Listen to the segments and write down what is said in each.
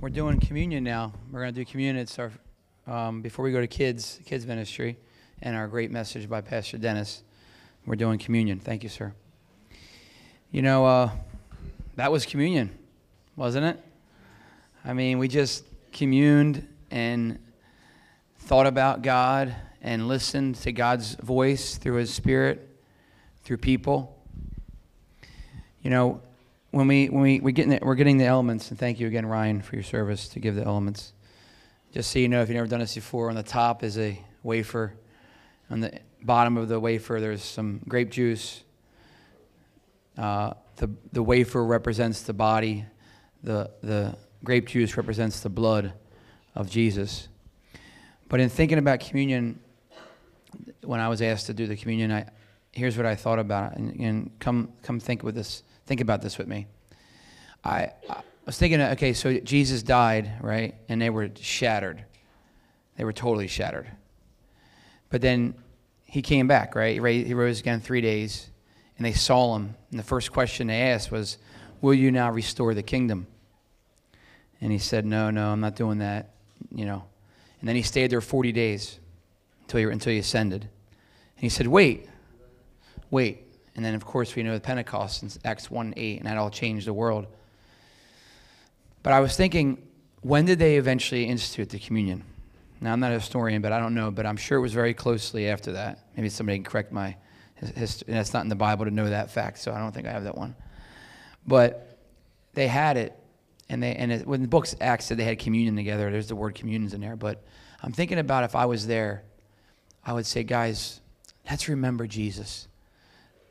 We're doing communion now. We're going to do communion. It's our um, before we go to kids kids ministry and our great message by Pastor Dennis. We're doing communion. Thank you, sir. You know, uh, that was communion, wasn't it? I mean, we just communed and thought about God and listened to God's voice through His Spirit, through people. You know, when we when we we getting the, we're getting the elements, and thank you again, Ryan, for your service to give the elements. Just so you know, if you've never done this before, on the top is a wafer. On the bottom of the wafer, there's some grape juice. Uh, the the wafer represents the body. The the grape juice represents the blood of Jesus. But in thinking about communion, when I was asked to do the communion, I here's what I thought about it, and, and come come think with this think about this with me. I, I was thinking, okay, so Jesus died, right? And they were shattered. They were totally shattered. But then he came back, right? He rose again three days, and they saw him. And the first question they asked was, Will you now restore the kingdom? And he said, No, no, I'm not doing that, you know. And then he stayed there 40 days until he, until he ascended. And he said, Wait, wait. And then, of course, we know the Pentecost in Acts 1 8, and that all changed the world. But I was thinking, when did they eventually institute the communion? Now, I'm not a historian, but I don't know, but I'm sure it was very closely after that. Maybe somebody can correct my history. That's not in the Bible to know that fact, so I don't think I have that one. But they had it, and they and it, when the book's Acts said they had communion together, there's the word communions in there. But I'm thinking about if I was there, I would say, guys, let's remember Jesus.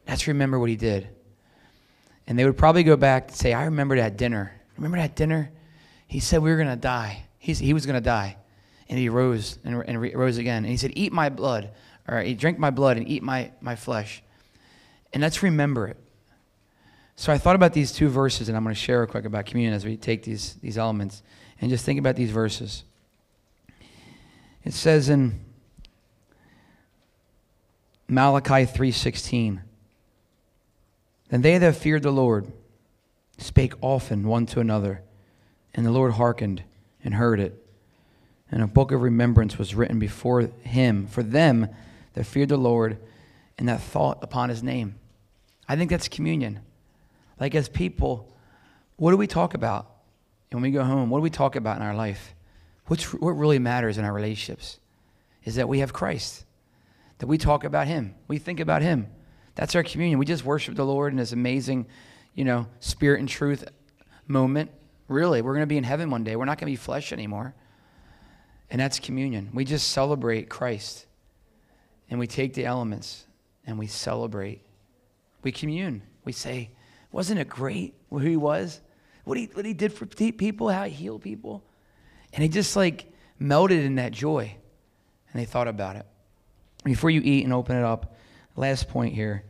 Let's remember what he did. And they would probably go back and say, I remember that dinner. Remember that dinner? He said we were going to die. He's, he was going to die. And he rose and, and rose again. And he said, Eat my blood, or drink my blood and eat my, my flesh. And let's remember it. So I thought about these two verses, and I'm going to share real quick about communion as we take these, these elements. And just think about these verses. It says in Malachi 3:16 then they that feared the Lord spake often one to another, and the Lord hearkened and heard it. And a book of remembrance was written before him for them that feared the Lord and that thought upon his name. I think that's communion. Like as people, what do we talk about when we go home? What do we talk about in our life? What's, what really matters in our relationships is that we have Christ, that we talk about him, we think about him. That's our communion. We just worship the Lord in this amazing, you know, spirit and truth moment. Really, we're going to be in heaven one day. We're not going to be flesh anymore. And that's communion. We just celebrate Christ. And we take the elements and we celebrate. We commune. We say, wasn't it great who he was? What he, what he did for people, how he healed people? And he just like melted in that joy. And they thought about it. Before you eat and open it up, last point here.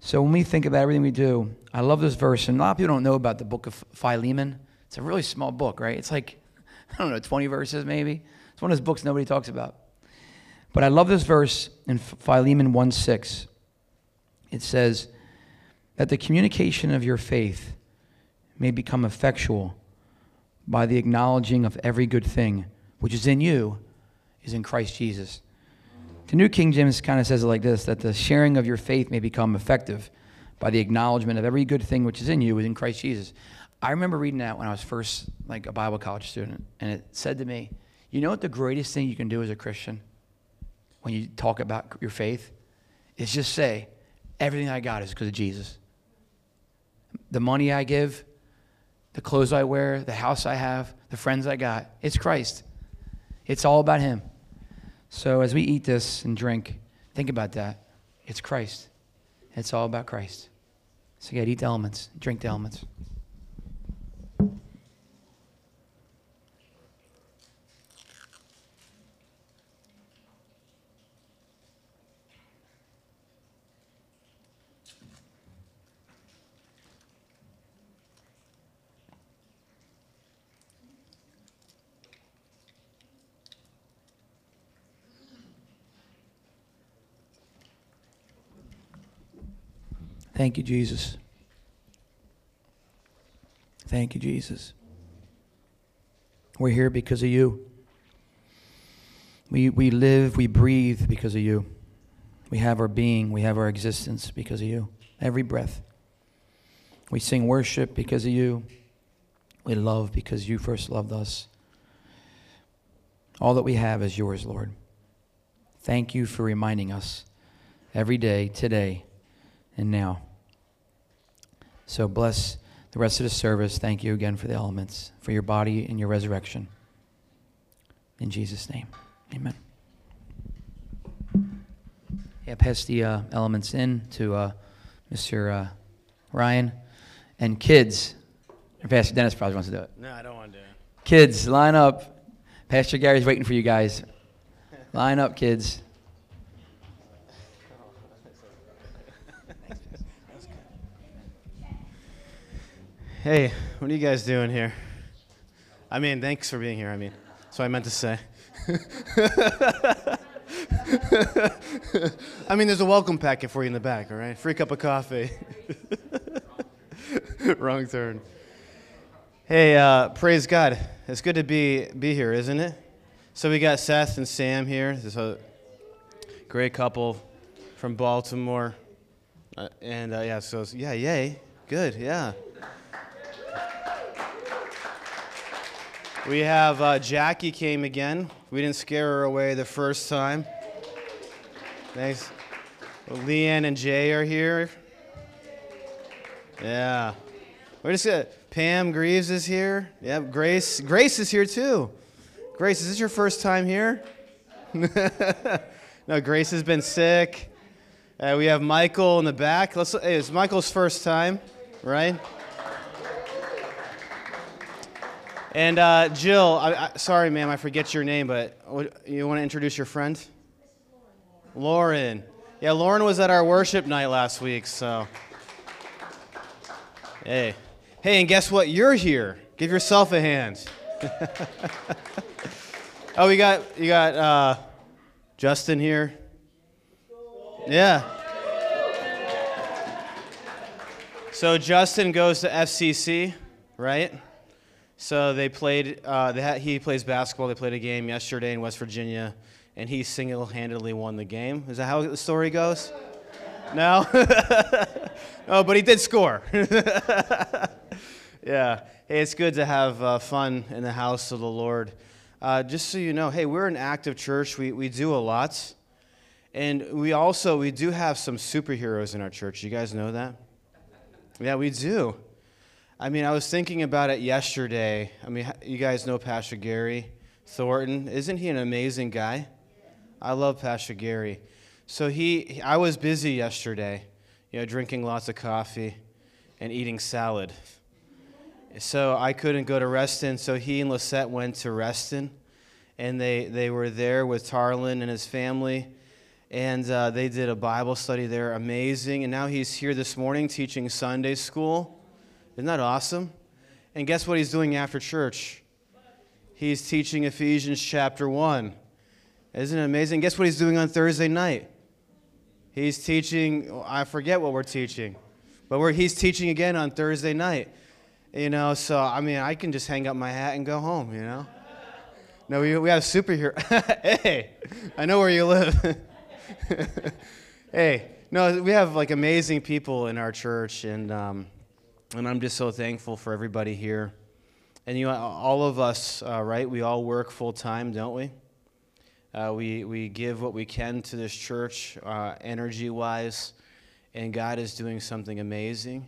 So when we think about everything we do, I love this verse, and a lot of people don't know about the book of Philemon. It's a really small book, right? It's like, I don't know, 20 verses maybe. It's one of those books nobody talks about. But I love this verse in Philemon 1 6. It says, that the communication of your faith may become effectual by the acknowledging of every good thing which is in you is in Christ Jesus. The New King James kind of says it like this that the sharing of your faith may become effective by the acknowledgement of every good thing which is in you is in Christ Jesus. I remember reading that when I was first like a Bible college student, and it said to me, You know what the greatest thing you can do as a Christian when you talk about your faith? Is just say, Everything I got is because of Jesus. The money I give, the clothes I wear, the house I have, the friends I got, it's Christ. It's all about Him. So as we eat this and drink, think about that. It's Christ. It's all about Christ. So you got to eat the elements, drink the elements. Thank you, Jesus. Thank you, Jesus. We're here because of you. We, we live, we breathe because of you. We have our being, we have our existence because of you. Every breath. We sing worship because of you. We love because you first loved us. All that we have is yours, Lord. Thank you for reminding us every day, today, and now. So bless the rest of the service. Thank you again for the elements, for your body and your resurrection. In Jesus' name, amen. Yeah, pass the uh, elements in to uh, Mr. Uh, Ryan. And kids, Pastor Dennis probably wants to do it. No, I don't want to do it. Kids, line up. Pastor Gary's waiting for you guys. Line up, kids. Hey, what are you guys doing here? I mean, thanks for being here. I mean, that's what I meant to say. I mean, there's a welcome packet for you in the back, all right? Free cup of coffee. Wrong turn. Hey, uh, praise God. It's good to be, be here, isn't it? So we got Seth and Sam here. There's a great couple from Baltimore. Uh, and uh, yeah, so, yeah, yay. Good, yeah. We have uh, Jackie came again. We didn't scare her away the first time. Thanks. Well, Leanne and Jay are here. Yeah. We're just gonna, Pam Greaves is here. Yep, Grace. Grace is here too. Grace, is this your first time here? no, Grace has been sick. Uh, we have Michael in the back. Let's, hey, it's Michael's first time, right? And uh, Jill, I, I, sorry, ma'am, I forget your name, but what, you want to introduce your friend? Lauren. Lauren. Yeah, Lauren was at our worship night last week, so. Hey. Hey, and guess what? You're here. Give yourself a hand. oh, we got you got uh, Justin here. Yeah. So Justin goes to FCC, right? So they played. Uh, they had, he plays basketball. They played a game yesterday in West Virginia, and he single-handedly won the game. Is that how the story goes? No. oh, but he did score. yeah. Hey, it's good to have uh, fun in the house of the Lord. Uh, just so you know, hey, we're an active church. We we do a lot, and we also we do have some superheroes in our church. You guys know that? Yeah, we do. I mean, I was thinking about it yesterday. I mean, you guys know Pastor Gary Thornton. Isn't he an amazing guy? I love Pastor Gary. So he, I was busy yesterday, you know, drinking lots of coffee and eating salad. So I couldn't go to Reston. So he and Lisette went to Reston, and they they were there with Tarlin and his family, and uh, they did a Bible study there, amazing. And now he's here this morning teaching Sunday school. Isn't that awesome? And guess what he's doing after church? He's teaching Ephesians chapter 1. Isn't it amazing? Guess what he's doing on Thursday night? He's teaching, I forget what we're teaching, but we're, he's teaching again on Thursday night. You know, so I mean, I can just hang up my hat and go home, you know? No, we, we have superhero. hey, I know where you live. hey, no, we have like amazing people in our church, and um, and I'm just so thankful for everybody here. And you know, all of us, uh, right? We all work full time, don't we? Uh, we we give what we can to this church, uh, energy wise, and God is doing something amazing.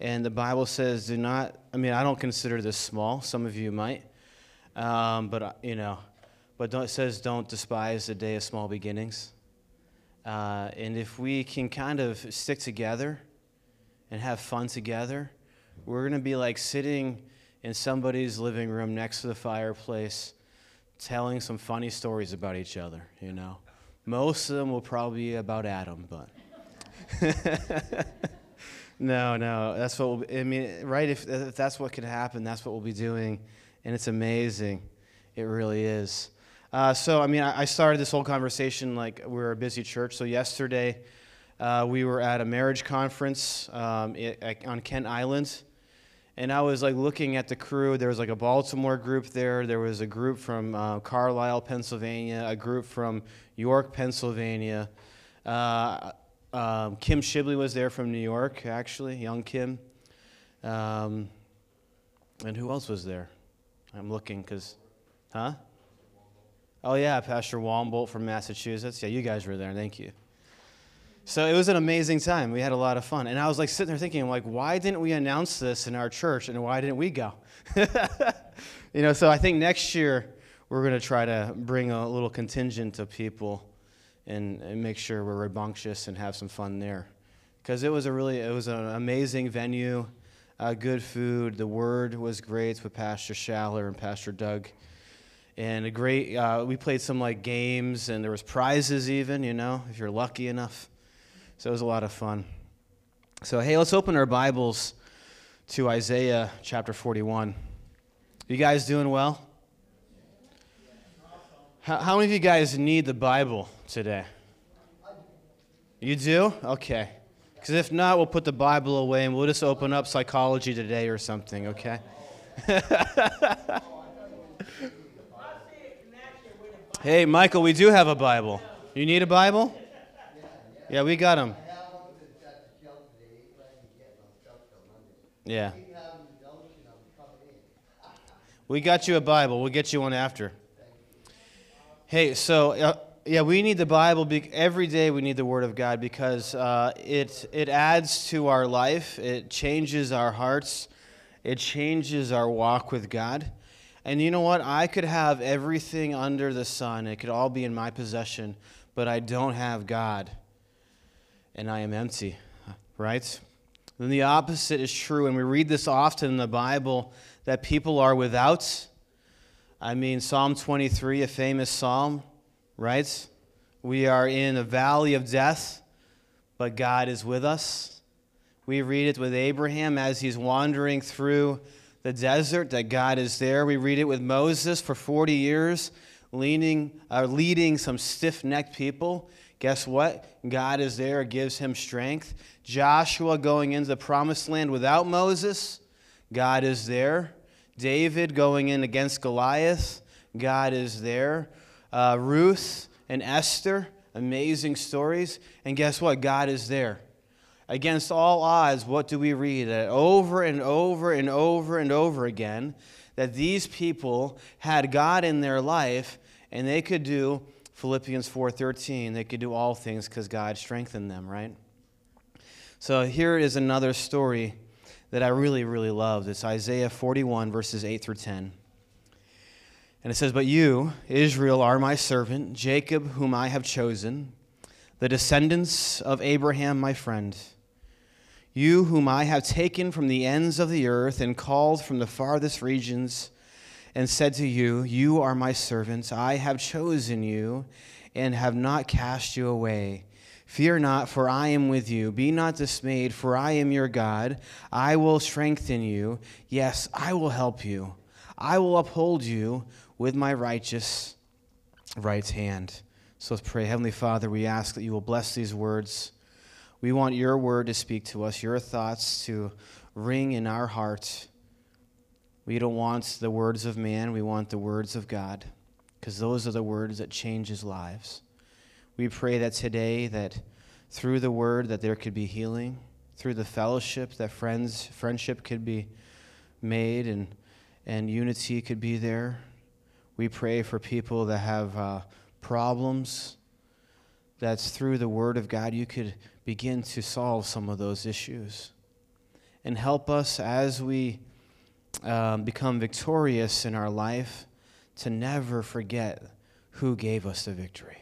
And the Bible says, "Do not." I mean, I don't consider this small. Some of you might, um, but uh, you know, but it says, "Don't despise the day of small beginnings." Uh, and if we can kind of stick together and have fun together we're going to be like sitting in somebody's living room next to the fireplace telling some funny stories about each other, you know. Most of them will probably be about Adam, but. no, no, that's what we'll, I mean, right? If, if that's what could happen, that's what we'll be doing. And it's amazing. It really is. Uh, so, I mean, I, I started this whole conversation like we're a busy church. So, yesterday, uh, we were at a marriage conference um, it, on Kent Island and I was like looking at the crew. There was like a Baltimore group there. There was a group from uh, Carlisle, Pennsylvania. A group from York, Pennsylvania. Uh, um, Kim Shibley was there from New York, actually, young Kim. Um, and who else was there? I'm looking because, huh? Oh yeah, Pastor Wombolt from Massachusetts. Yeah, you guys were there. Thank you. So it was an amazing time. We had a lot of fun. And I was like sitting there thinking, like, why didn't we announce this in our church and why didn't we go? you know, so I think next year we're going to try to bring a little contingent of people and, and make sure we're rambunctious and have some fun there. Because it was a really, it was an amazing venue, uh, good food. The word was great with Pastor Schaller and Pastor Doug and a great uh, we played some like games and there was prizes even you know if you're lucky enough so it was a lot of fun. So, hey, let's open our Bibles to Isaiah chapter 41. You guys doing well? How, how many of you guys need the Bible today? You do? Okay. Because if not, we'll put the Bible away and we'll just open up psychology today or something, okay? hey, Michael, we do have a Bible. You need a Bible? Yeah, we got them. Yeah. We got you a Bible. We'll get you one after. Hey, so uh, yeah, we need the Bible. Be- every day we need the Word of God because uh, it it adds to our life. It changes our hearts. It changes our walk with God. And you know what? I could have everything under the sun. It could all be in my possession, but I don't have God and I am empty, right? Then the opposite is true, and we read this often in the Bible that people are without. I mean, Psalm 23, a famous psalm, right? We are in a valley of death, but God is with us. We read it with Abraham as he's wandering through the desert, that God is there. We read it with Moses for 40 years, leaning, uh, leading some stiff necked people Guess what? God is there, gives him strength. Joshua going into the promised land without Moses, God is there. David going in against Goliath, God is there. Uh, Ruth and Esther, amazing stories. And guess what? God is there. Against all odds, what do we read? Over and over and over and over again, that these people had God in their life and they could do Philippians 4:13, they could do all things cuz God strengthened them, right? So here is another story that I really really love. It's Isaiah 41 verses 8 through 10. And it says, "But you, Israel, are my servant, Jacob whom I have chosen, the descendants of Abraham my friend." You, whom I have taken from the ends of the earth and called from the farthest regions, and said to you, You are my servants. I have chosen you and have not cast you away. Fear not, for I am with you. Be not dismayed, for I am your God. I will strengthen you. Yes, I will help you. I will uphold you with my righteous right hand. So let's pray. Heavenly Father, we ask that you will bless these words. We want your word to speak to us, your thoughts to ring in our hearts. We don't want the words of man, we want the words of God, because those are the words that changes lives. We pray that today that through the word that there could be healing, through the fellowship that friends friendship could be made and and unity could be there. We pray for people that have uh, problems. That's through the Word of God you could begin to solve some of those issues. And help us as we um, become victorious in our life to never forget who gave us the victory.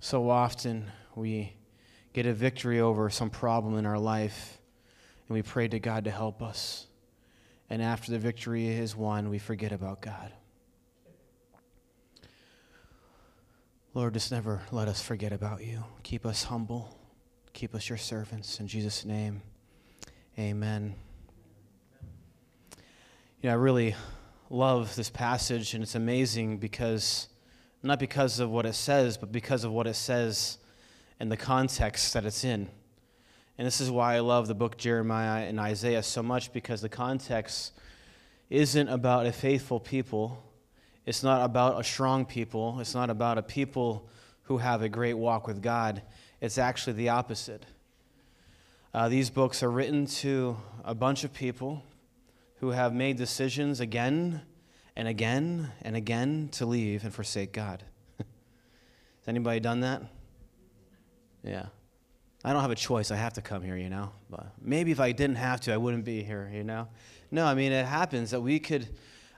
So often we get a victory over some problem in our life and we pray to God to help us. And after the victory is won, we forget about God. Lord, just never let us forget about you. Keep us humble. Keep us your servants. In Jesus' name. Amen. You know, I really love this passage, and it's amazing because, not because of what it says, but because of what it says and the context that it's in. And this is why I love the book Jeremiah and Isaiah so much because the context isn't about a faithful people. It's not about a strong people. It's not about a people who have a great walk with God. It's actually the opposite. Uh, these books are written to a bunch of people who have made decisions again and again and again to leave and forsake God. Has anybody done that? Yeah. I don't have a choice. I have to come here, you know. But maybe if I didn't have to, I wouldn't be here, you know. No, I mean, it happens that we could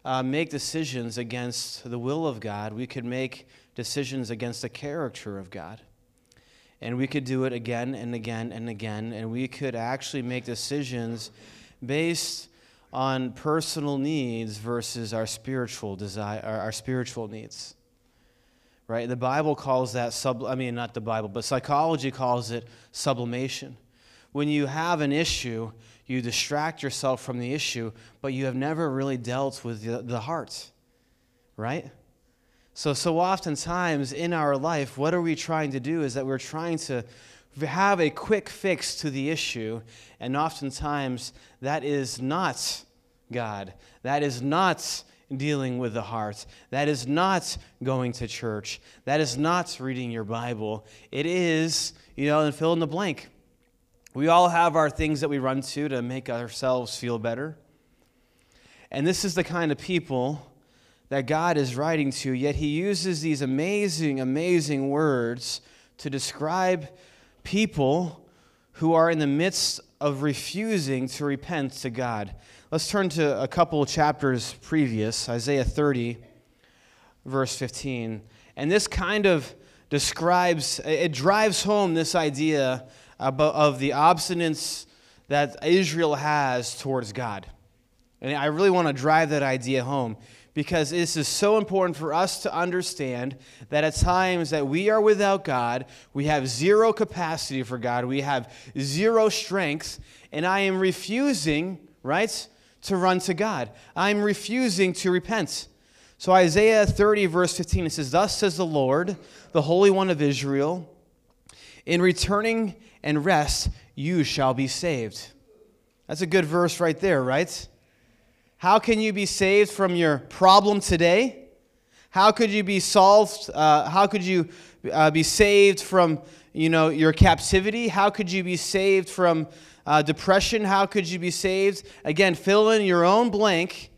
uh, make decisions against the will of God. We could make decisions against the character of God. And we could do it again and again and again. And we could actually make decisions based on personal needs versus our spiritual desire, our spiritual needs. Right? The Bible calls that sub I mean not the Bible, but psychology calls it sublimation. When you have an issue, you distract yourself from the issue, but you have never really dealt with the, the heart. Right? So, so oftentimes in our life, what are we trying to do is that we're trying to have a quick fix to the issue, and oftentimes that is not God. That is not dealing with the heart. That is not going to church. That is not reading your Bible. It is, you know, and fill in the blank. We all have our things that we run to to make ourselves feel better. And this is the kind of people that God is writing to, yet he uses these amazing, amazing words to describe people who are in the midst of refusing to repent to God. Let's turn to a couple chapters previous, Isaiah 30, verse 15. And this kind of describes, it drives home this idea of the obstinance that Israel has towards God. And I really want to drive that idea home because this is so important for us to understand that at times that we are without God, we have zero capacity for God, we have zero strength, and I am refusing, right, to run to God. I'm refusing to repent. So Isaiah 30 verse 15 it says, "Thus says the Lord, the Holy One of Israel, in returning and rest you shall be saved." That's a good verse right there, right? How can you be saved from your problem today? How could you be solved? Uh, how could you uh, be saved from you know, your captivity? How could you be saved from uh, depression? How could you be saved? Again, fill in your own blank.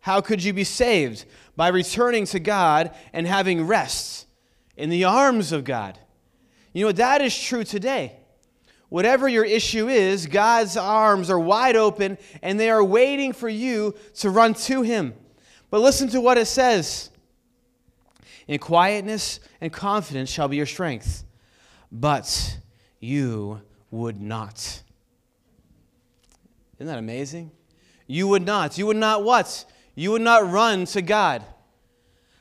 How could you be saved? By returning to God and having rest in the arms of God. You know, that is true today. Whatever your issue is, God's arms are wide open and they are waiting for you to run to Him. But listen to what it says In quietness and confidence shall be your strength, but you would not. Isn't that amazing? You would not. You would not what? You would not run to God.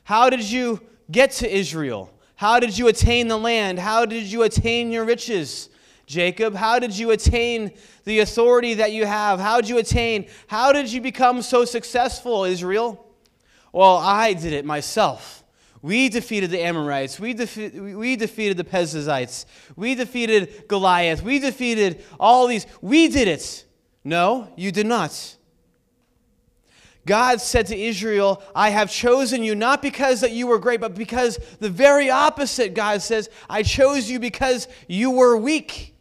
How did you get to Israel? How did you attain the land? How did you attain your riches? Jacob? How did you attain the authority that you have? How did you attain? How did you become so successful, Israel? Well, I did it myself. We defeated the Amorites. We, defe- we defeated the Perizzites. We defeated Goliath. We defeated all these. We did it. No, you did not. God said to Israel, I have chosen you not because that you were great, but because the very opposite, God says, I chose you because you were weak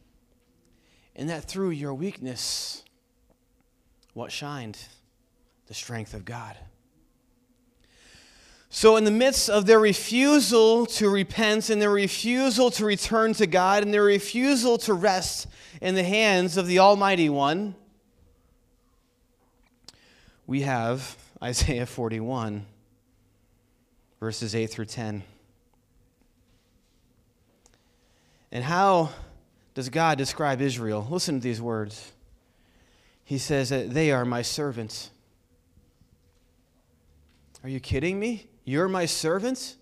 and that through your weakness, what shined? The strength of God. So, in the midst of their refusal to repent and their refusal to return to God and their refusal to rest in the hands of the Almighty One, we have Isaiah 41, verses 8 through 10. And how does God describe Israel? Listen to these words. He says that they are my servants. Are you kidding me? You're my servants?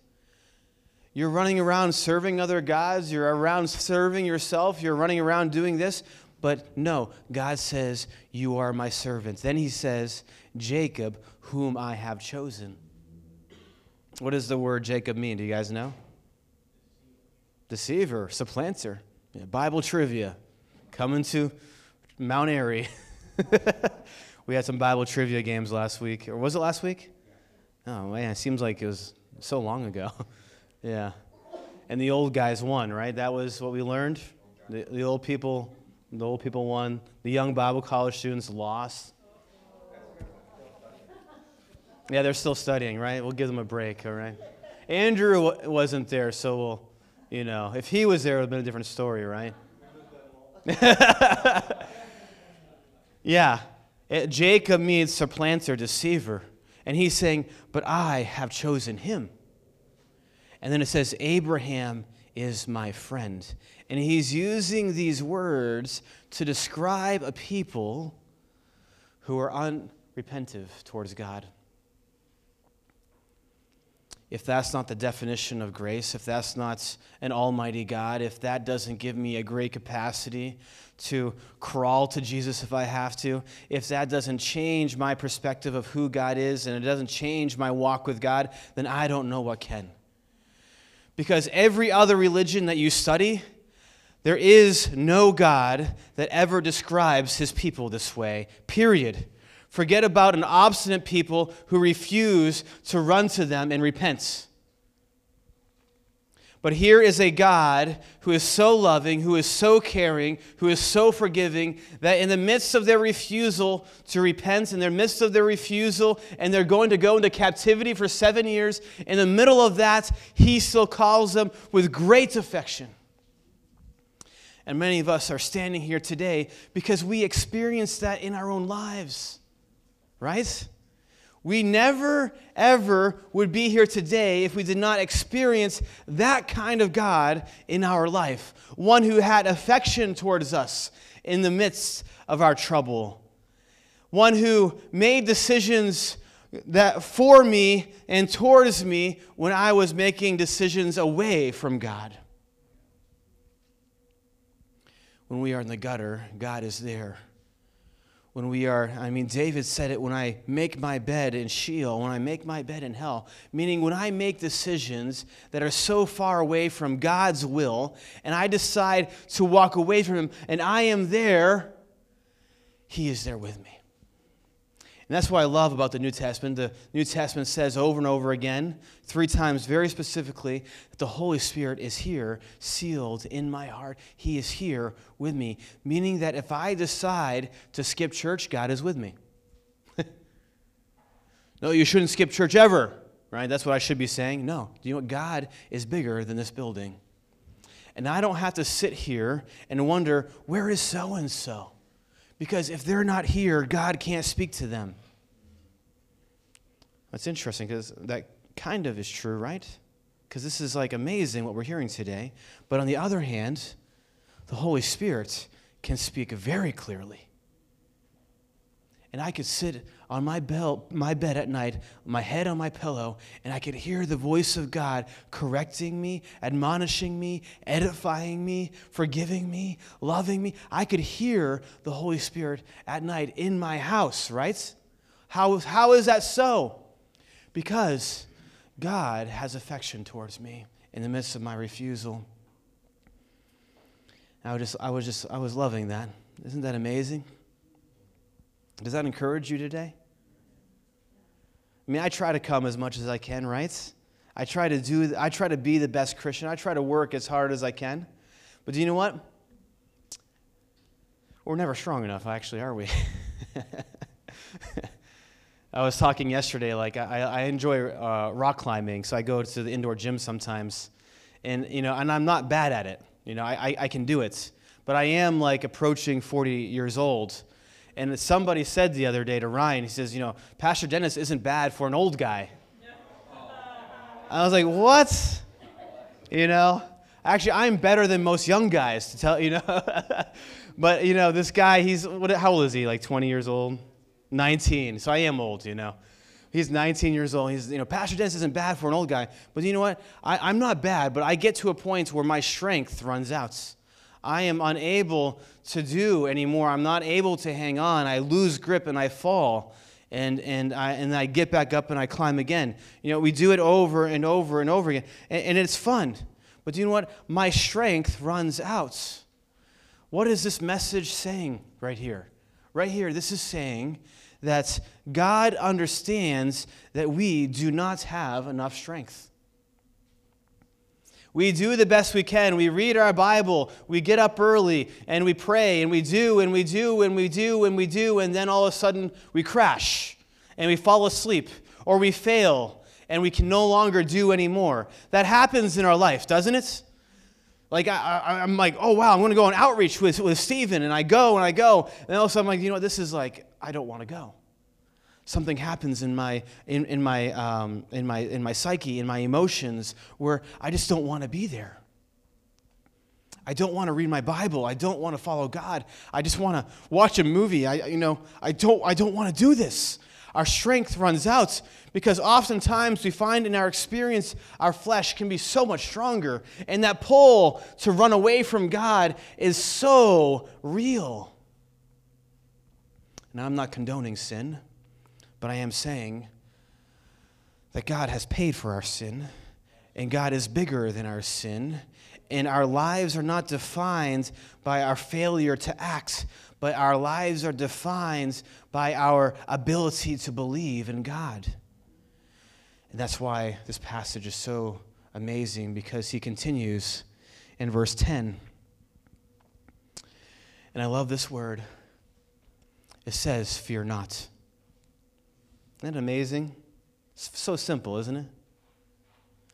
You're running around serving other gods. You're around serving yourself. You're running around doing this. But no, God says, You are my servants. Then he says, Jacob, whom I have chosen. What does the word Jacob mean? Do you guys know? Deceiver, supplanter. Yeah, Bible trivia. coming to Mount Airy. we had some Bible trivia games last week. Or was it last week? Oh, man, it seems like it was so long ago. yeah. And the old guys won, right? That was what we learned. The, the old people, the old people won. The young Bible college students lost. Yeah, they're still studying, right? We'll give them a break, all right? Andrew wasn't there, so we'll, you know, if he was there, it would have been a different story, right? yeah. Eh, Jacob meets supplanter, deceiver. And he's saying, But I have chosen him. And then it says, Abraham is my friend. And he's using these words to describe a people who are unrepentive towards God if that's not the definition of grace, if that's not an almighty God, if that doesn't give me a great capacity to crawl to Jesus if I have to, if that doesn't change my perspective of who God is and it doesn't change my walk with God, then I don't know what can. Because every other religion that you study, there is no God that ever describes his people this way, period. Forget about an obstinate people who refuse to run to them and repent. But here is a God who is so loving, who is so caring, who is so forgiving, that in the midst of their refusal to repent, in the midst of their refusal, and they're going to go into captivity for seven years, in the middle of that, he still calls them with great affection. And many of us are standing here today because we experienced that in our own lives right? We never, ever would be here today if we did not experience that kind of God in our life. One who had affection towards us in the midst of our trouble. One who made decisions that for me and towards me when I was making decisions away from God. When we are in the gutter, God is there when we are, I mean, David said it when I make my bed in Sheol, when I make my bed in hell, meaning when I make decisions that are so far away from God's will and I decide to walk away from Him and I am there, He is there with me. And that's what I love about the New Testament. The New Testament says over and over again, three times very specifically, that the Holy Spirit is here, sealed in my heart. He is here with me, meaning that if I decide to skip church, God is with me. no, you shouldn't skip church ever, right? That's what I should be saying. No. Do you know what? God is bigger than this building. And I don't have to sit here and wonder, where is so and so? Because if they're not here, God can't speak to them. That's interesting because that kind of is true, right? Because this is like amazing what we're hearing today. But on the other hand, the Holy Spirit can speak very clearly. And I could sit on my, my bed at night, my head on my pillow, and I could hear the voice of God correcting me, admonishing me, edifying me, forgiving me, loving me. I could hear the Holy Spirit at night in my house, right? How, how is that so? Because God has affection towards me in the midst of my refusal. I was just, I was just, I was loving that. Isn't that amazing? Does that encourage you today? I mean, I try to come as much as I can, right? I try to do, I try to be the best Christian. I try to work as hard as I can. But do you know what? We're never strong enough, actually, are we? I was talking yesterday, like I, I enjoy uh, rock climbing, so I go to the indoor gym sometimes, and you know, and I'm not bad at it. You know, I, I can do it, but I am like approaching 40 years old, and somebody said the other day to Ryan, he says, you know, Pastor Dennis isn't bad for an old guy. I was like, what? You know, actually, I'm better than most young guys to tell you know. but you know, this guy, he's what? How old is he? Like 20 years old. 19. So I am old, you know. He's 19 years old. He's, you know, Pastor Dennis isn't bad for an old guy. But you know what? I, I'm not bad, but I get to a point where my strength runs out. I am unable to do anymore. I'm not able to hang on. I lose grip and I fall. And, and, I, and I get back up and I climb again. You know, we do it over and over and over again. And, and it's fun. But do you know what? My strength runs out. what is this message saying right here? Right here, this is saying that God understands that we do not have enough strength. We do the best we can. We read our Bible. We get up early and we pray and we do and we do and we do and we do, and then all of a sudden we crash and we fall asleep or we fail and we can no longer do anymore. That happens in our life, doesn't it? Like, I, am like, oh, wow, I'm going to go on outreach with, with Stephen. And I go and I go. And all of a sudden, I'm like, you know what? This is like, I don't want to go something happens in my in, in my um, in my in my psyche in my emotions where i just don't want to be there. I don't want to read my bible. I don't want to follow god. I just want to watch a movie. I you know i don't i don't want to do this. Our strength runs out because oftentimes we find in our experience our flesh can be so much stronger and that pull to run away from god is so real. Now i'm not condoning sin but I am saying that God has paid for our sin, and God is bigger than our sin, and our lives are not defined by our failure to act, but our lives are defined by our ability to believe in God. And that's why this passage is so amazing because he continues in verse 10. And I love this word. It says, Fear not. Isn't that amazing? It's so simple, isn't it?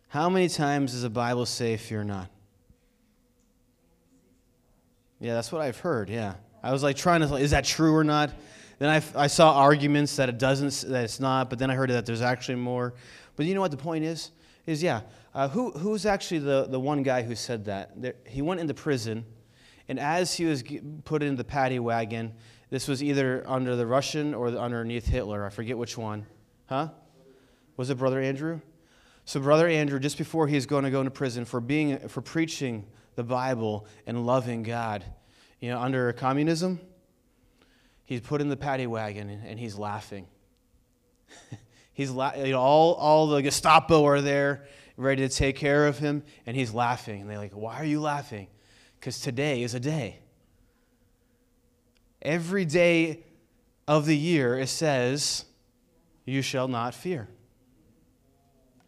How many times does the Bible say, Fear not? Yeah, that's what I've heard, yeah. I was like trying to, is that true or not? Then I, I saw arguments that it doesn't, that it's not, but then I heard that there's actually more. But you know what the point is? Is yeah, uh, who, who's actually the, the one guy who said that? There, he went into prison, and as he was put in the paddy wagon, this was either under the Russian or underneath Hitler. I forget which one. Huh? Was it Brother Andrew? So, Brother Andrew, just before he's going to go into prison for, being, for preaching the Bible and loving God, you know, under communism, he's put in the paddy wagon and he's laughing. he's la- you know, all, all the Gestapo are there ready to take care of him, and he's laughing. And they're like, Why are you laughing? Because today is a day. Every day of the year, it says, You shall not fear.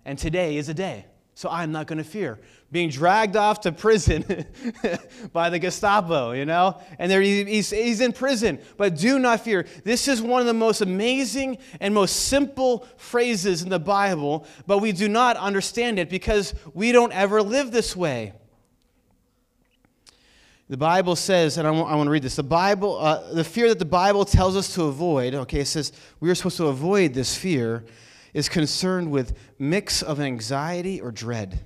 And today is a day. So I'm not going to fear. Being dragged off to prison by the Gestapo, you know? And he's, he's in prison. But do not fear. This is one of the most amazing and most simple phrases in the Bible, but we do not understand it because we don't ever live this way. The Bible says, and I want, to read this. The Bible, uh, the fear that the Bible tells us to avoid. Okay, it says we are supposed to avoid this fear, is concerned with mix of anxiety or dread.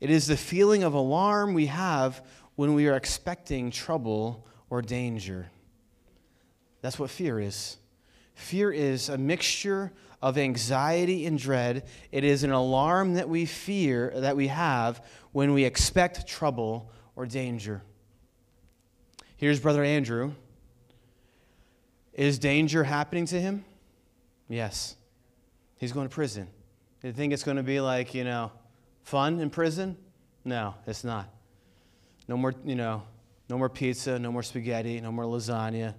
It is the feeling of alarm we have when we are expecting trouble or danger. That's what fear is. Fear is a mixture of anxiety and dread. It is an alarm that we fear that we have when we expect trouble or danger. Here's Brother Andrew. Is danger happening to him? Yes. He's going to prison. You think it's going to be like, you know, fun in prison? No, it's not. No more, you know, no more pizza, no more spaghetti, no more lasagna.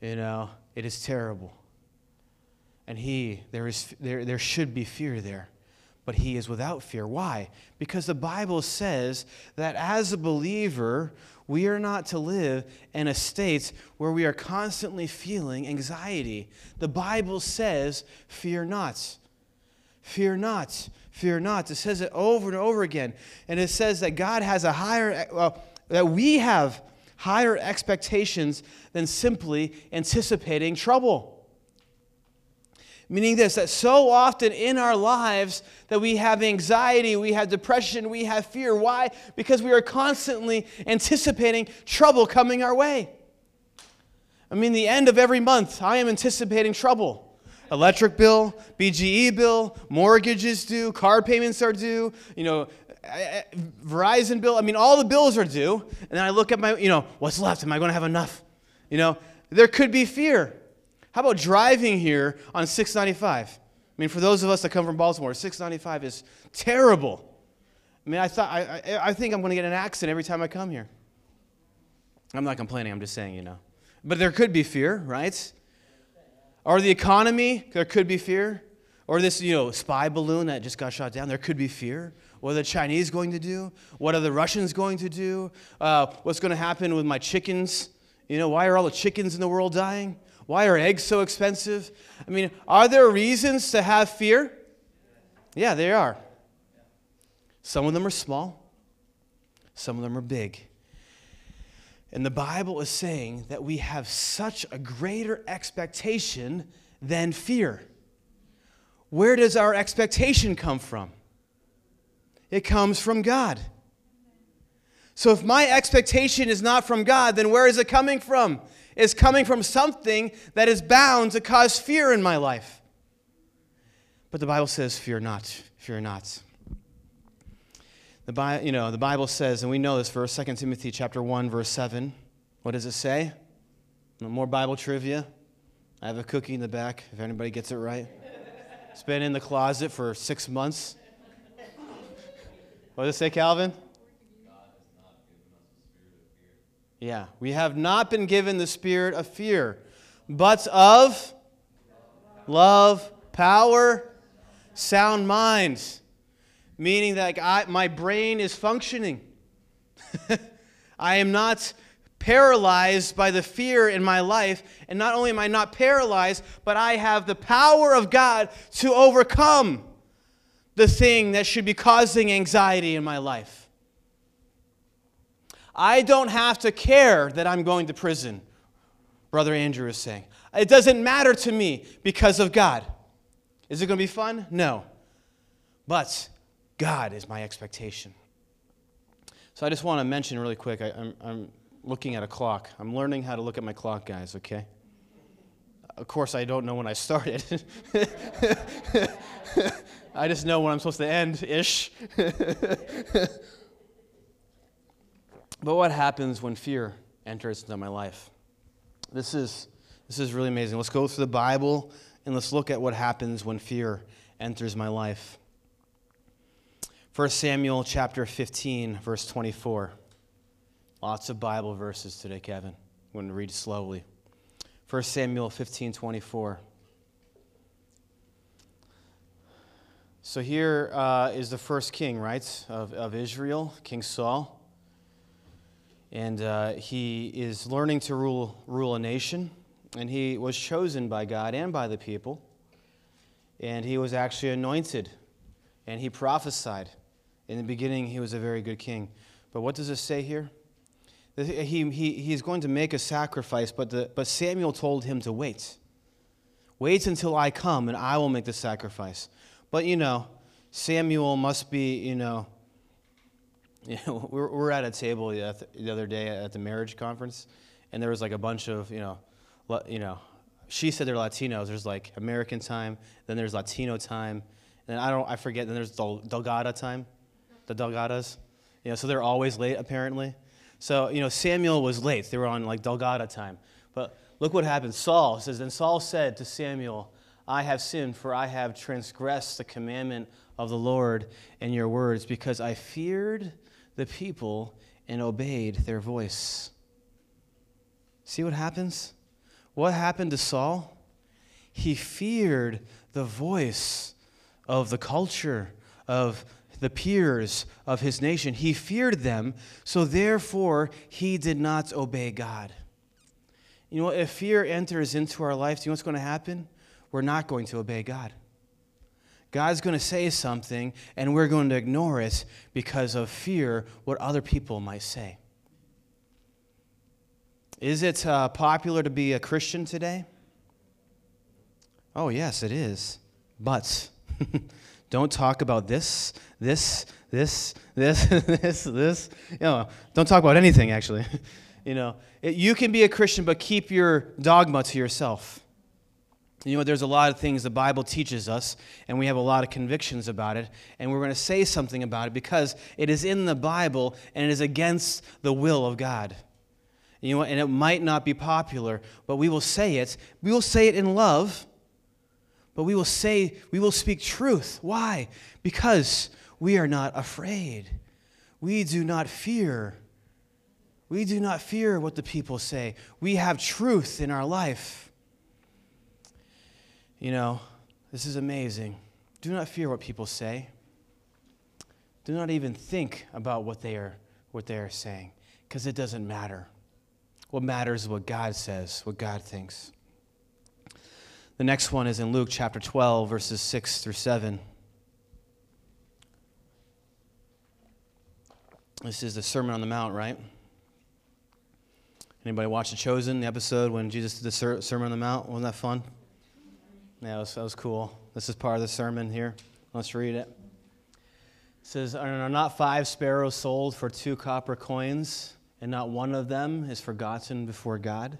You know, it is terrible. And he, there, is, there, there should be fear there. But he is without fear. Why? Because the Bible says that as a believer, we are not to live in a state where we are constantly feeling anxiety. The Bible says, Fear not. Fear not. Fear not. It says it over and over again. And it says that God has a higher, well, that we have higher expectations than simply anticipating trouble. Meaning this, that so often in our lives that we have anxiety, we have depression, we have fear. Why? Because we are constantly anticipating trouble coming our way. I mean, the end of every month, I am anticipating trouble. Electric bill, BGE bill, mortgages due, car payments are due, you know, Verizon bill. I mean, all the bills are due. And then I look at my, you know, what's left? Am I going to have enough? You know, there could be fear. How about driving here on 695? I mean, for those of us that come from Baltimore, 695 is terrible. I mean, I, thought, I, I, I think I'm going to get an accident every time I come here. I'm not complaining, I'm just saying, you know. But there could be fear, right? Or the economy, there could be fear. Or this, you know, spy balloon that just got shot down, there could be fear. What are the Chinese going to do? What are the Russians going to do? Uh, what's going to happen with my chickens? You know, why are all the chickens in the world dying? Why are eggs so expensive? I mean, are there reasons to have fear? Yeah, there are. Some of them are small, some of them are big. And the Bible is saying that we have such a greater expectation than fear. Where does our expectation come from? It comes from God. So if my expectation is not from God, then where is it coming from? It's coming from something that is bound to cause fear in my life. But the Bible says, fear not, fear not. The, Bible, you know, the Bible says, and we know this verse, 2 Timothy chapter 1, verse 7. What does it say? No More Bible trivia. I have a cookie in the back, if anybody gets it right. It's been in the closet for six months. What does it say, Calvin? Yeah, we have not been given the spirit of fear, but of love, power, sound minds. Meaning that I, my brain is functioning. I am not paralyzed by the fear in my life. And not only am I not paralyzed, but I have the power of God to overcome the thing that should be causing anxiety in my life. I don't have to care that I'm going to prison, Brother Andrew is saying. It doesn't matter to me because of God. Is it going to be fun? No. But God is my expectation. So I just want to mention really quick I, am looking at a clock. I'm learning how to look at my clock, guys, okay? Of course, I don't know when I started. I just know when I'm supposed to end ish. But what happens when fear enters into my life? This is, this is really amazing. Let's go through the Bible and let's look at what happens when fear enters my life. 1 Samuel chapter 15, verse 24. Lots of Bible verses today, Kevin. I'm going to read slowly. 1 Samuel 15, 24. So here uh, is the first king, right, of, of Israel, King Saul and uh, he is learning to rule, rule a nation. And he was chosen by God and by the people. And he was actually anointed. And he prophesied. In the beginning, he was a very good king. But what does it say here? He, he, he's going to make a sacrifice, but, the, but Samuel told him to wait. Wait until I come, and I will make the sacrifice. But, you know, Samuel must be, you know, we were, at a table the other day at the marriage conference, and there was like a bunch of, you know, you know, she said they're Latinos. There's like American time, then there's Latino time, and I don't, I forget. Then there's Del- Delgada time, the Delgadas. You know, so they're always late apparently. So you know, Samuel was late. They were on like Delgada time. But look what happened. Saul says, then Saul said to Samuel, I have sinned, for I have transgressed the commandment of the Lord in your words, because I feared the people and obeyed their voice. See what happens? What happened to Saul? He feared the voice of the culture, of the peers of his nation. He feared them, so therefore he did not obey God. You know, if fear enters into our life, do you know what's going to happen? We're not going to obey God. God's going to say something, and we're going to ignore it because of fear what other people might say. Is it uh, popular to be a Christian today? Oh, yes, it is. But don't talk about this, this, this, this, this, this. You know, don't talk about anything, actually. you know, it, you can be a Christian, but keep your dogma to yourself. You know, there's a lot of things the Bible teaches us, and we have a lot of convictions about it, and we're going to say something about it because it is in the Bible and it is against the will of God. You know, and it might not be popular, but we will say it. We will say it in love, but we will say, we will speak truth. Why? Because we are not afraid. We do not fear. We do not fear what the people say. We have truth in our life. You know, this is amazing. Do not fear what people say. Do not even think about what they are, what they are saying, because it doesn't matter. What matters is what God says, what God thinks. The next one is in Luke chapter 12, verses 6 through 7. This is the Sermon on the Mount, right? Anybody watch The Chosen, the episode when Jesus did the Sermon on the Mount? Wasn't that fun? Yeah, that was, that was cool. This is part of the sermon here. Let's read it. It says, Are not five sparrows sold for two copper coins, and not one of them is forgotten before God?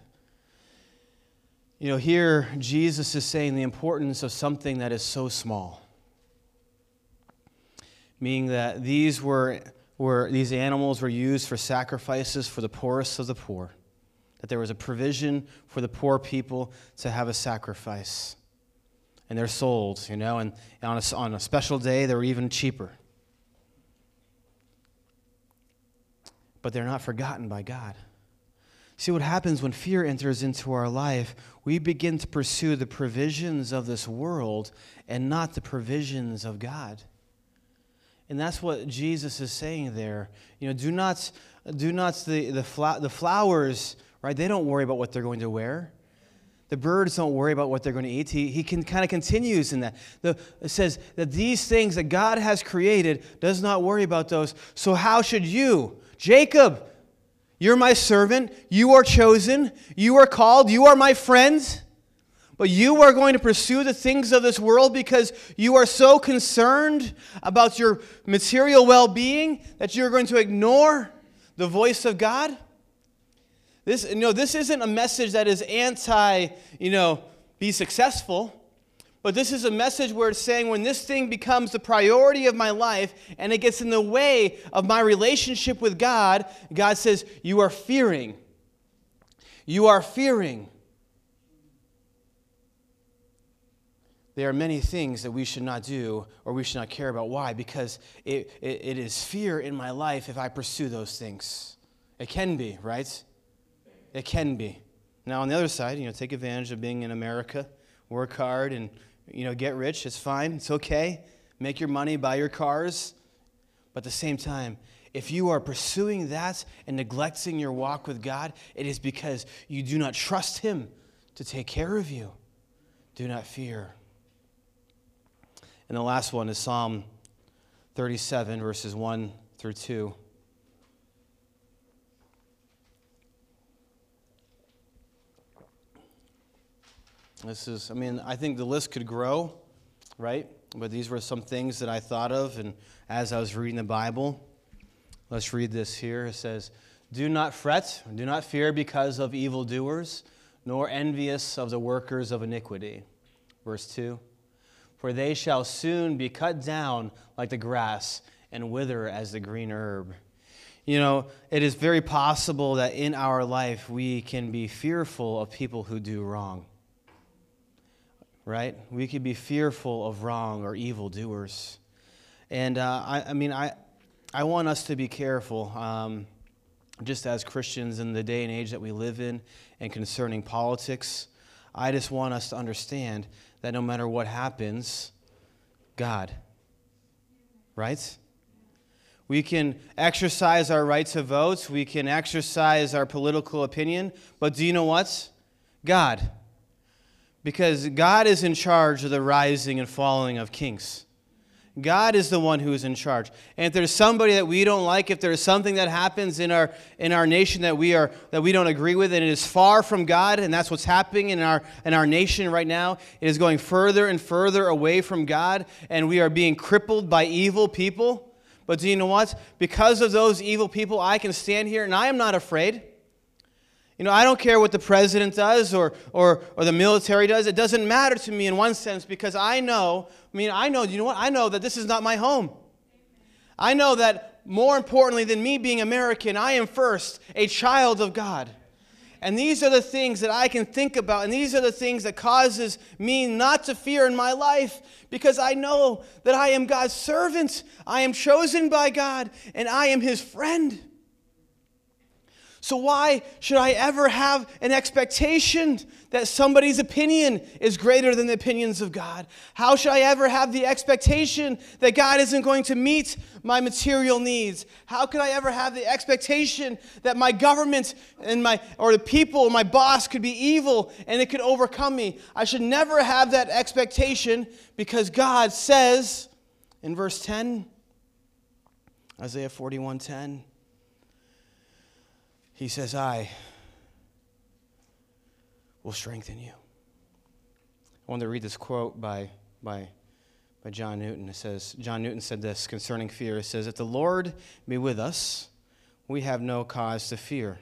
You know, here Jesus is saying the importance of something that is so small, meaning that these were were these animals were used for sacrifices for the poorest of the poor, that there was a provision for the poor people to have a sacrifice. And they're sold, you know, and on a, on a special day, they're even cheaper. But they're not forgotten by God. See what happens when fear enters into our life? We begin to pursue the provisions of this world and not the provisions of God. And that's what Jesus is saying there. You know, do not, do not the, the, fla- the flowers, right? They don't worry about what they're going to wear. The birds don't worry about what they're going to eat. He, he can kind of continues in that. The, it says that these things that God has created does not worry about those. So how should you, Jacob, you're my servant, you are chosen, you are called, you are my friends. But you are going to pursue the things of this world because you are so concerned about your material well being that you're going to ignore the voice of God? This, you know, this isn't a message that is anti, you know, be successful. But this is a message where it's saying when this thing becomes the priority of my life and it gets in the way of my relationship with God, God says, You are fearing. You are fearing. there are many things that we should not do or we should not care about. Why? Because it, it, it is fear in my life if I pursue those things. It can be, right? It can be. Now, on the other side, you know, take advantage of being in America, work hard, and, you know, get rich. It's fine. It's okay. Make your money, buy your cars. But at the same time, if you are pursuing that and neglecting your walk with God, it is because you do not trust Him to take care of you. Do not fear. And the last one is Psalm 37, verses 1 through 2. This is, I mean, I think the list could grow, right? But these were some things that I thought of, and as I was reading the Bible, let's read this here. It says, Do not fret, do not fear because of evildoers, nor envious of the workers of iniquity. Verse 2 for they shall soon be cut down like the grass and wither as the green herb. You know, it is very possible that in our life we can be fearful of people who do wrong. Right? We could be fearful of wrong or evil doers. And uh, I, I, mean, I, I want us to be careful, um, just as Christians in the day and age that we live in and concerning politics. I just want us to understand that no matter what happens, God. Right? We can exercise our right to vote, we can exercise our political opinion, but do you know what? God. Because God is in charge of the rising and falling of kings. God is the one who is in charge. And if there's somebody that we don't like, if there's something that happens in our in our nation that we are that we don't agree with, and it is far from God, and that's what's happening in our in our nation right now, it is going further and further away from God, and we are being crippled by evil people. But do you know what? Because of those evil people, I can stand here and I am not afraid. You know, I don't care what the president does or, or, or the military does. It doesn't matter to me in one sense because I know, I mean, I know, you know what? I know that this is not my home. I know that more importantly than me being American, I am first a child of God. And these are the things that I can think about, and these are the things that causes me not to fear in my life because I know that I am God's servant. I am chosen by God, and I am his friend. So, why should I ever have an expectation that somebody's opinion is greater than the opinions of God? How should I ever have the expectation that God isn't going to meet my material needs? How could I ever have the expectation that my government and my, or the people, my boss could be evil and it could overcome me? I should never have that expectation because God says in verse 10, Isaiah 41 10, he says, I will strengthen you. I want to read this quote by, by, by John Newton. It says, John Newton said this concerning fear. It says, If the Lord be with us, we have no cause to fear.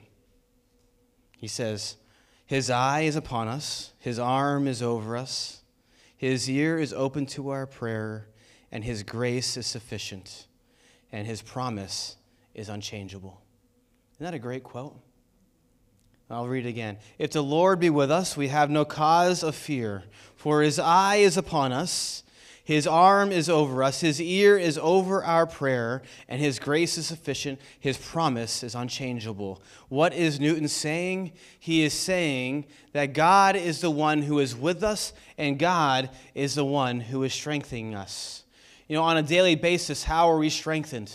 He says, His eye is upon us, His arm is over us, His ear is open to our prayer, and His grace is sufficient, and His promise is unchangeable. Isn't that a great quote? I'll read it again. If the Lord be with us, we have no cause of fear, for his eye is upon us, his arm is over us, his ear is over our prayer, and his grace is sufficient, his promise is unchangeable. What is Newton saying? He is saying that God is the one who is with us, and God is the one who is strengthening us. You know, on a daily basis, how are we strengthened?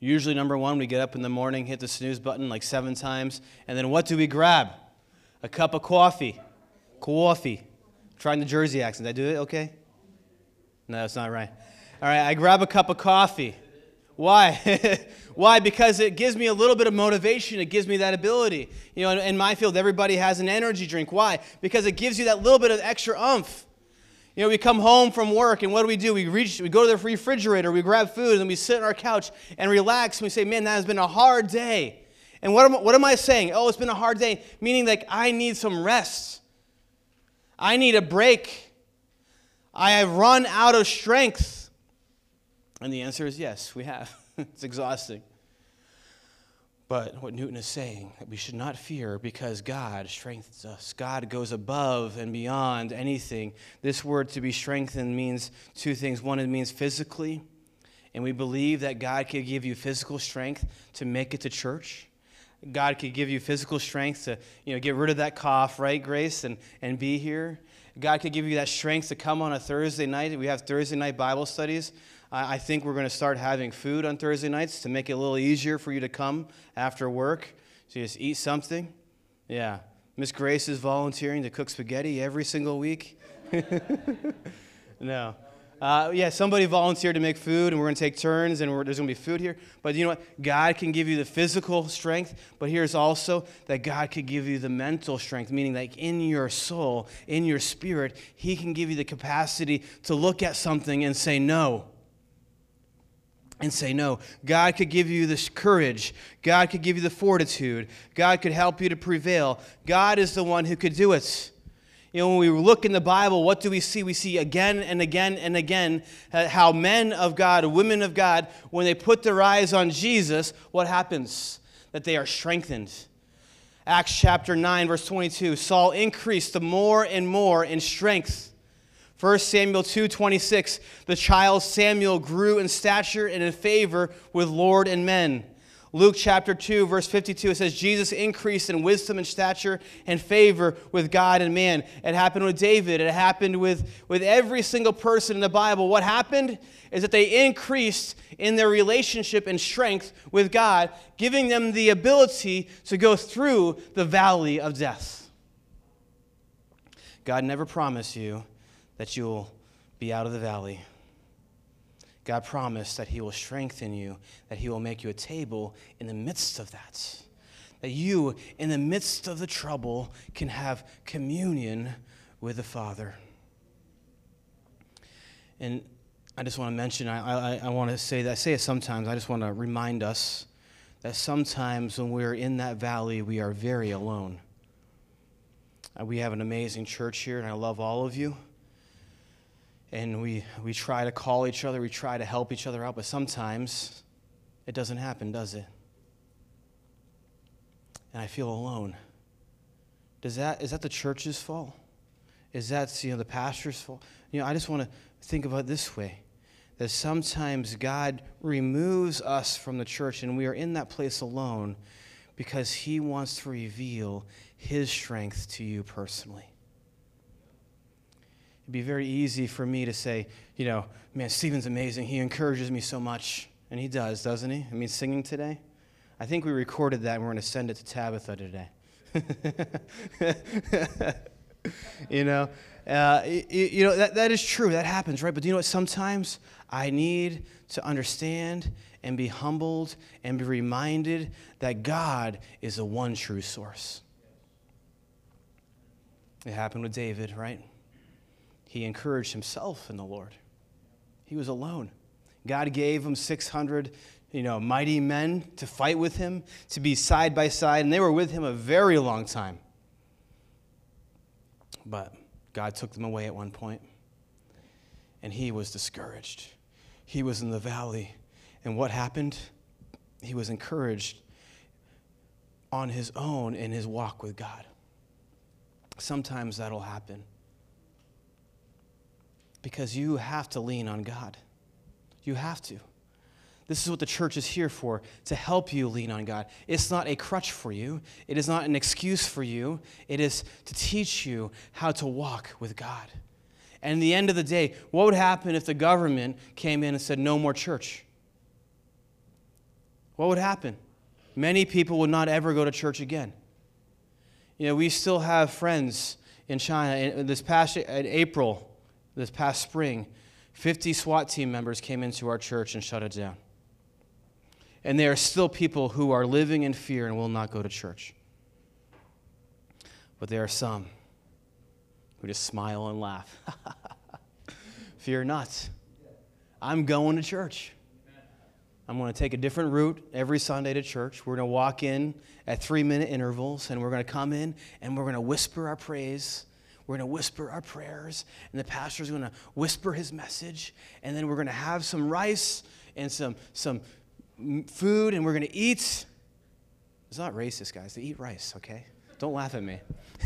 Usually, number one, we get up in the morning, hit the snooze button like seven times, and then what do we grab? A cup of coffee. Coffee. I'm trying the Jersey accent. Did I do it okay? No, that's not right. All right, I grab a cup of coffee. Why? Why? Because it gives me a little bit of motivation. It gives me that ability. You know, in my field, everybody has an energy drink. Why? Because it gives you that little bit of extra umph. You know, we come home from work, and what do we do? We reach, we go to the refrigerator, we grab food, and we sit on our couch and relax, and we say, "Man, that has been a hard day." And what am, what am I saying? Oh, it's been a hard day, meaning like I need some rest. I need a break. I have run out of strength. And the answer is yes, we have. it's exhausting. But what Newton is saying, that we should not fear because God strengthens us. God goes above and beyond anything. This word to be strengthened means two things. One, it means physically, and we believe that God could give you physical strength to make it to church. God could give you physical strength to you know, get rid of that cough, right, Grace, and, and be here. God could give you that strength to come on a Thursday night. We have Thursday night Bible studies. I think we're going to start having food on Thursday nights to make it a little easier for you to come after work. So just eat something. Yeah. Miss Grace is volunteering to cook spaghetti every single week. no. Uh, yeah, somebody volunteered to make food, and we're going to take turns, and there's going to be food here. But you know what? God can give you the physical strength, but here's also that God could give you the mental strength, meaning like in your soul, in your spirit, He can give you the capacity to look at something and say no and say no. God could give you this courage. God could give you the fortitude. God could help you to prevail. God is the one who could do it. You know, when we look in the Bible, what do we see? We see again and again and again how men of God, women of God, when they put their eyes on Jesus, what happens? That they are strengthened. Acts chapter 9, verse 22 Saul increased the more and more in strength. 1 Samuel 2:26 The child Samuel grew in stature and in favor with Lord and men. Luke chapter 2, verse 52, it says, Jesus increased in wisdom and stature and favor with God and man. It happened with David. It happened with, with every single person in the Bible. What happened is that they increased in their relationship and strength with God, giving them the ability to go through the valley of death. God never promised you that you'll be out of the valley. God promised that He will strengthen you, that He will make you a table in the midst of that. That you, in the midst of the trouble, can have communion with the Father. And I just want to mention, I, I, I want to say that, I say it sometimes, I just want to remind us that sometimes when we're in that valley, we are very alone. Uh, we have an amazing church here, and I love all of you and we, we try to call each other, we try to help each other out, but sometimes it doesn't happen, does it? And I feel alone. Does that, is that the church's fault? Is that you know, the pastor's fault? You know, I just want to think about this way that sometimes God removes us from the church and we are in that place alone because He wants to reveal His strength to you personally. It'd be very easy for me to say, you know, man, Stephen's amazing. He encourages me so much. And he does, doesn't he? I mean, singing today. I think we recorded that and we're going to send it to Tabitha today. you know, uh, you, you know that, that is true. That happens, right? But do you know what? Sometimes I need to understand and be humbled and be reminded that God is the one true source. It happened with David, right? He encouraged himself in the Lord. He was alone. God gave him 600 you know, mighty men to fight with him, to be side by side, and they were with him a very long time. But God took them away at one point, and he was discouraged. He was in the valley, and what happened? He was encouraged on his own in his walk with God. Sometimes that'll happen because you have to lean on God. You have to. This is what the church is here for to help you lean on God. It's not a crutch for you, it is not an excuse for you. It is to teach you how to walk with God. And the end of the day, what would happen if the government came in and said, no more church? What would happen? Many people would not ever go to church again. You know, we still have friends in China. In this past April, this past spring, 50 SWAT team members came into our church and shut it down. And there are still people who are living in fear and will not go to church. But there are some who just smile and laugh. fear not. I'm going to church. I'm going to take a different route every Sunday to church. We're going to walk in at three minute intervals and we're going to come in and we're going to whisper our praise we're going to whisper our prayers, and the pastor's going to whisper his message, and then we're going to have some rice and some, some food, and we're going to eat. It's not racist, guys. They eat rice, okay? Don't laugh at me.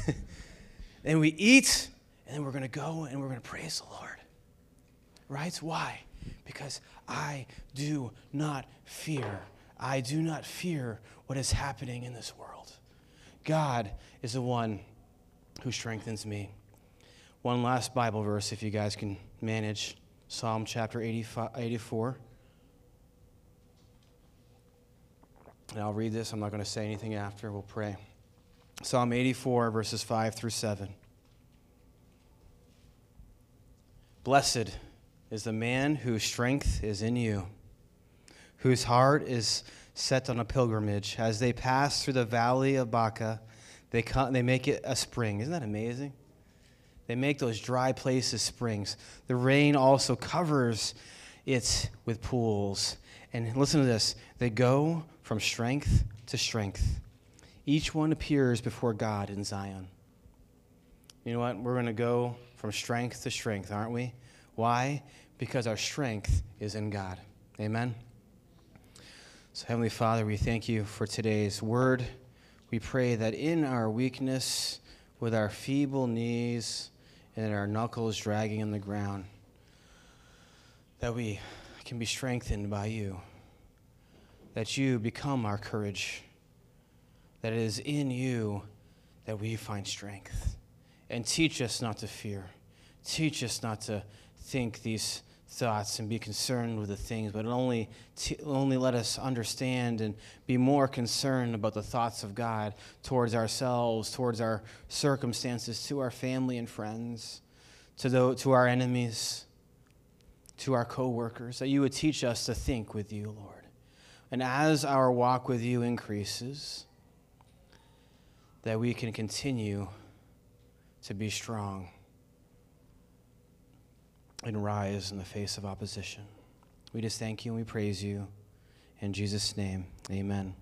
and we eat, and then we're going to go and we're going to praise the Lord. Right? Why? Because I do not fear. I do not fear what is happening in this world. God is the one who strengthens me. One last Bible verse, if you guys can manage Psalm chapter 84. And I'll read this. I'm not going to say anything after. We'll pray. Psalm 84, verses 5 through 7. Blessed is the man whose strength is in you, whose heart is set on a pilgrimage. As they pass through the valley of Baca, they, come, they make it a spring. Isn't that amazing? They make those dry places springs. The rain also covers it with pools. And listen to this they go from strength to strength. Each one appears before God in Zion. You know what? We're going to go from strength to strength, aren't we? Why? Because our strength is in God. Amen? So, Heavenly Father, we thank you for today's word. We pray that in our weakness, with our feeble knees and our knuckles dragging on the ground, that we can be strengthened by you, that you become our courage, that it is in you that we find strength. And teach us not to fear. Teach us not to think these thoughts and be concerned with the things, but only, only let us understand and be more concerned about the thoughts of God towards ourselves, towards our circumstances, to our family and friends, to, the, to our enemies, to our coworkers, that you would teach us to think with you, Lord. And as our walk with you increases, that we can continue to be strong and rise in the face of opposition. We just thank you and we praise you. In Jesus' name, amen.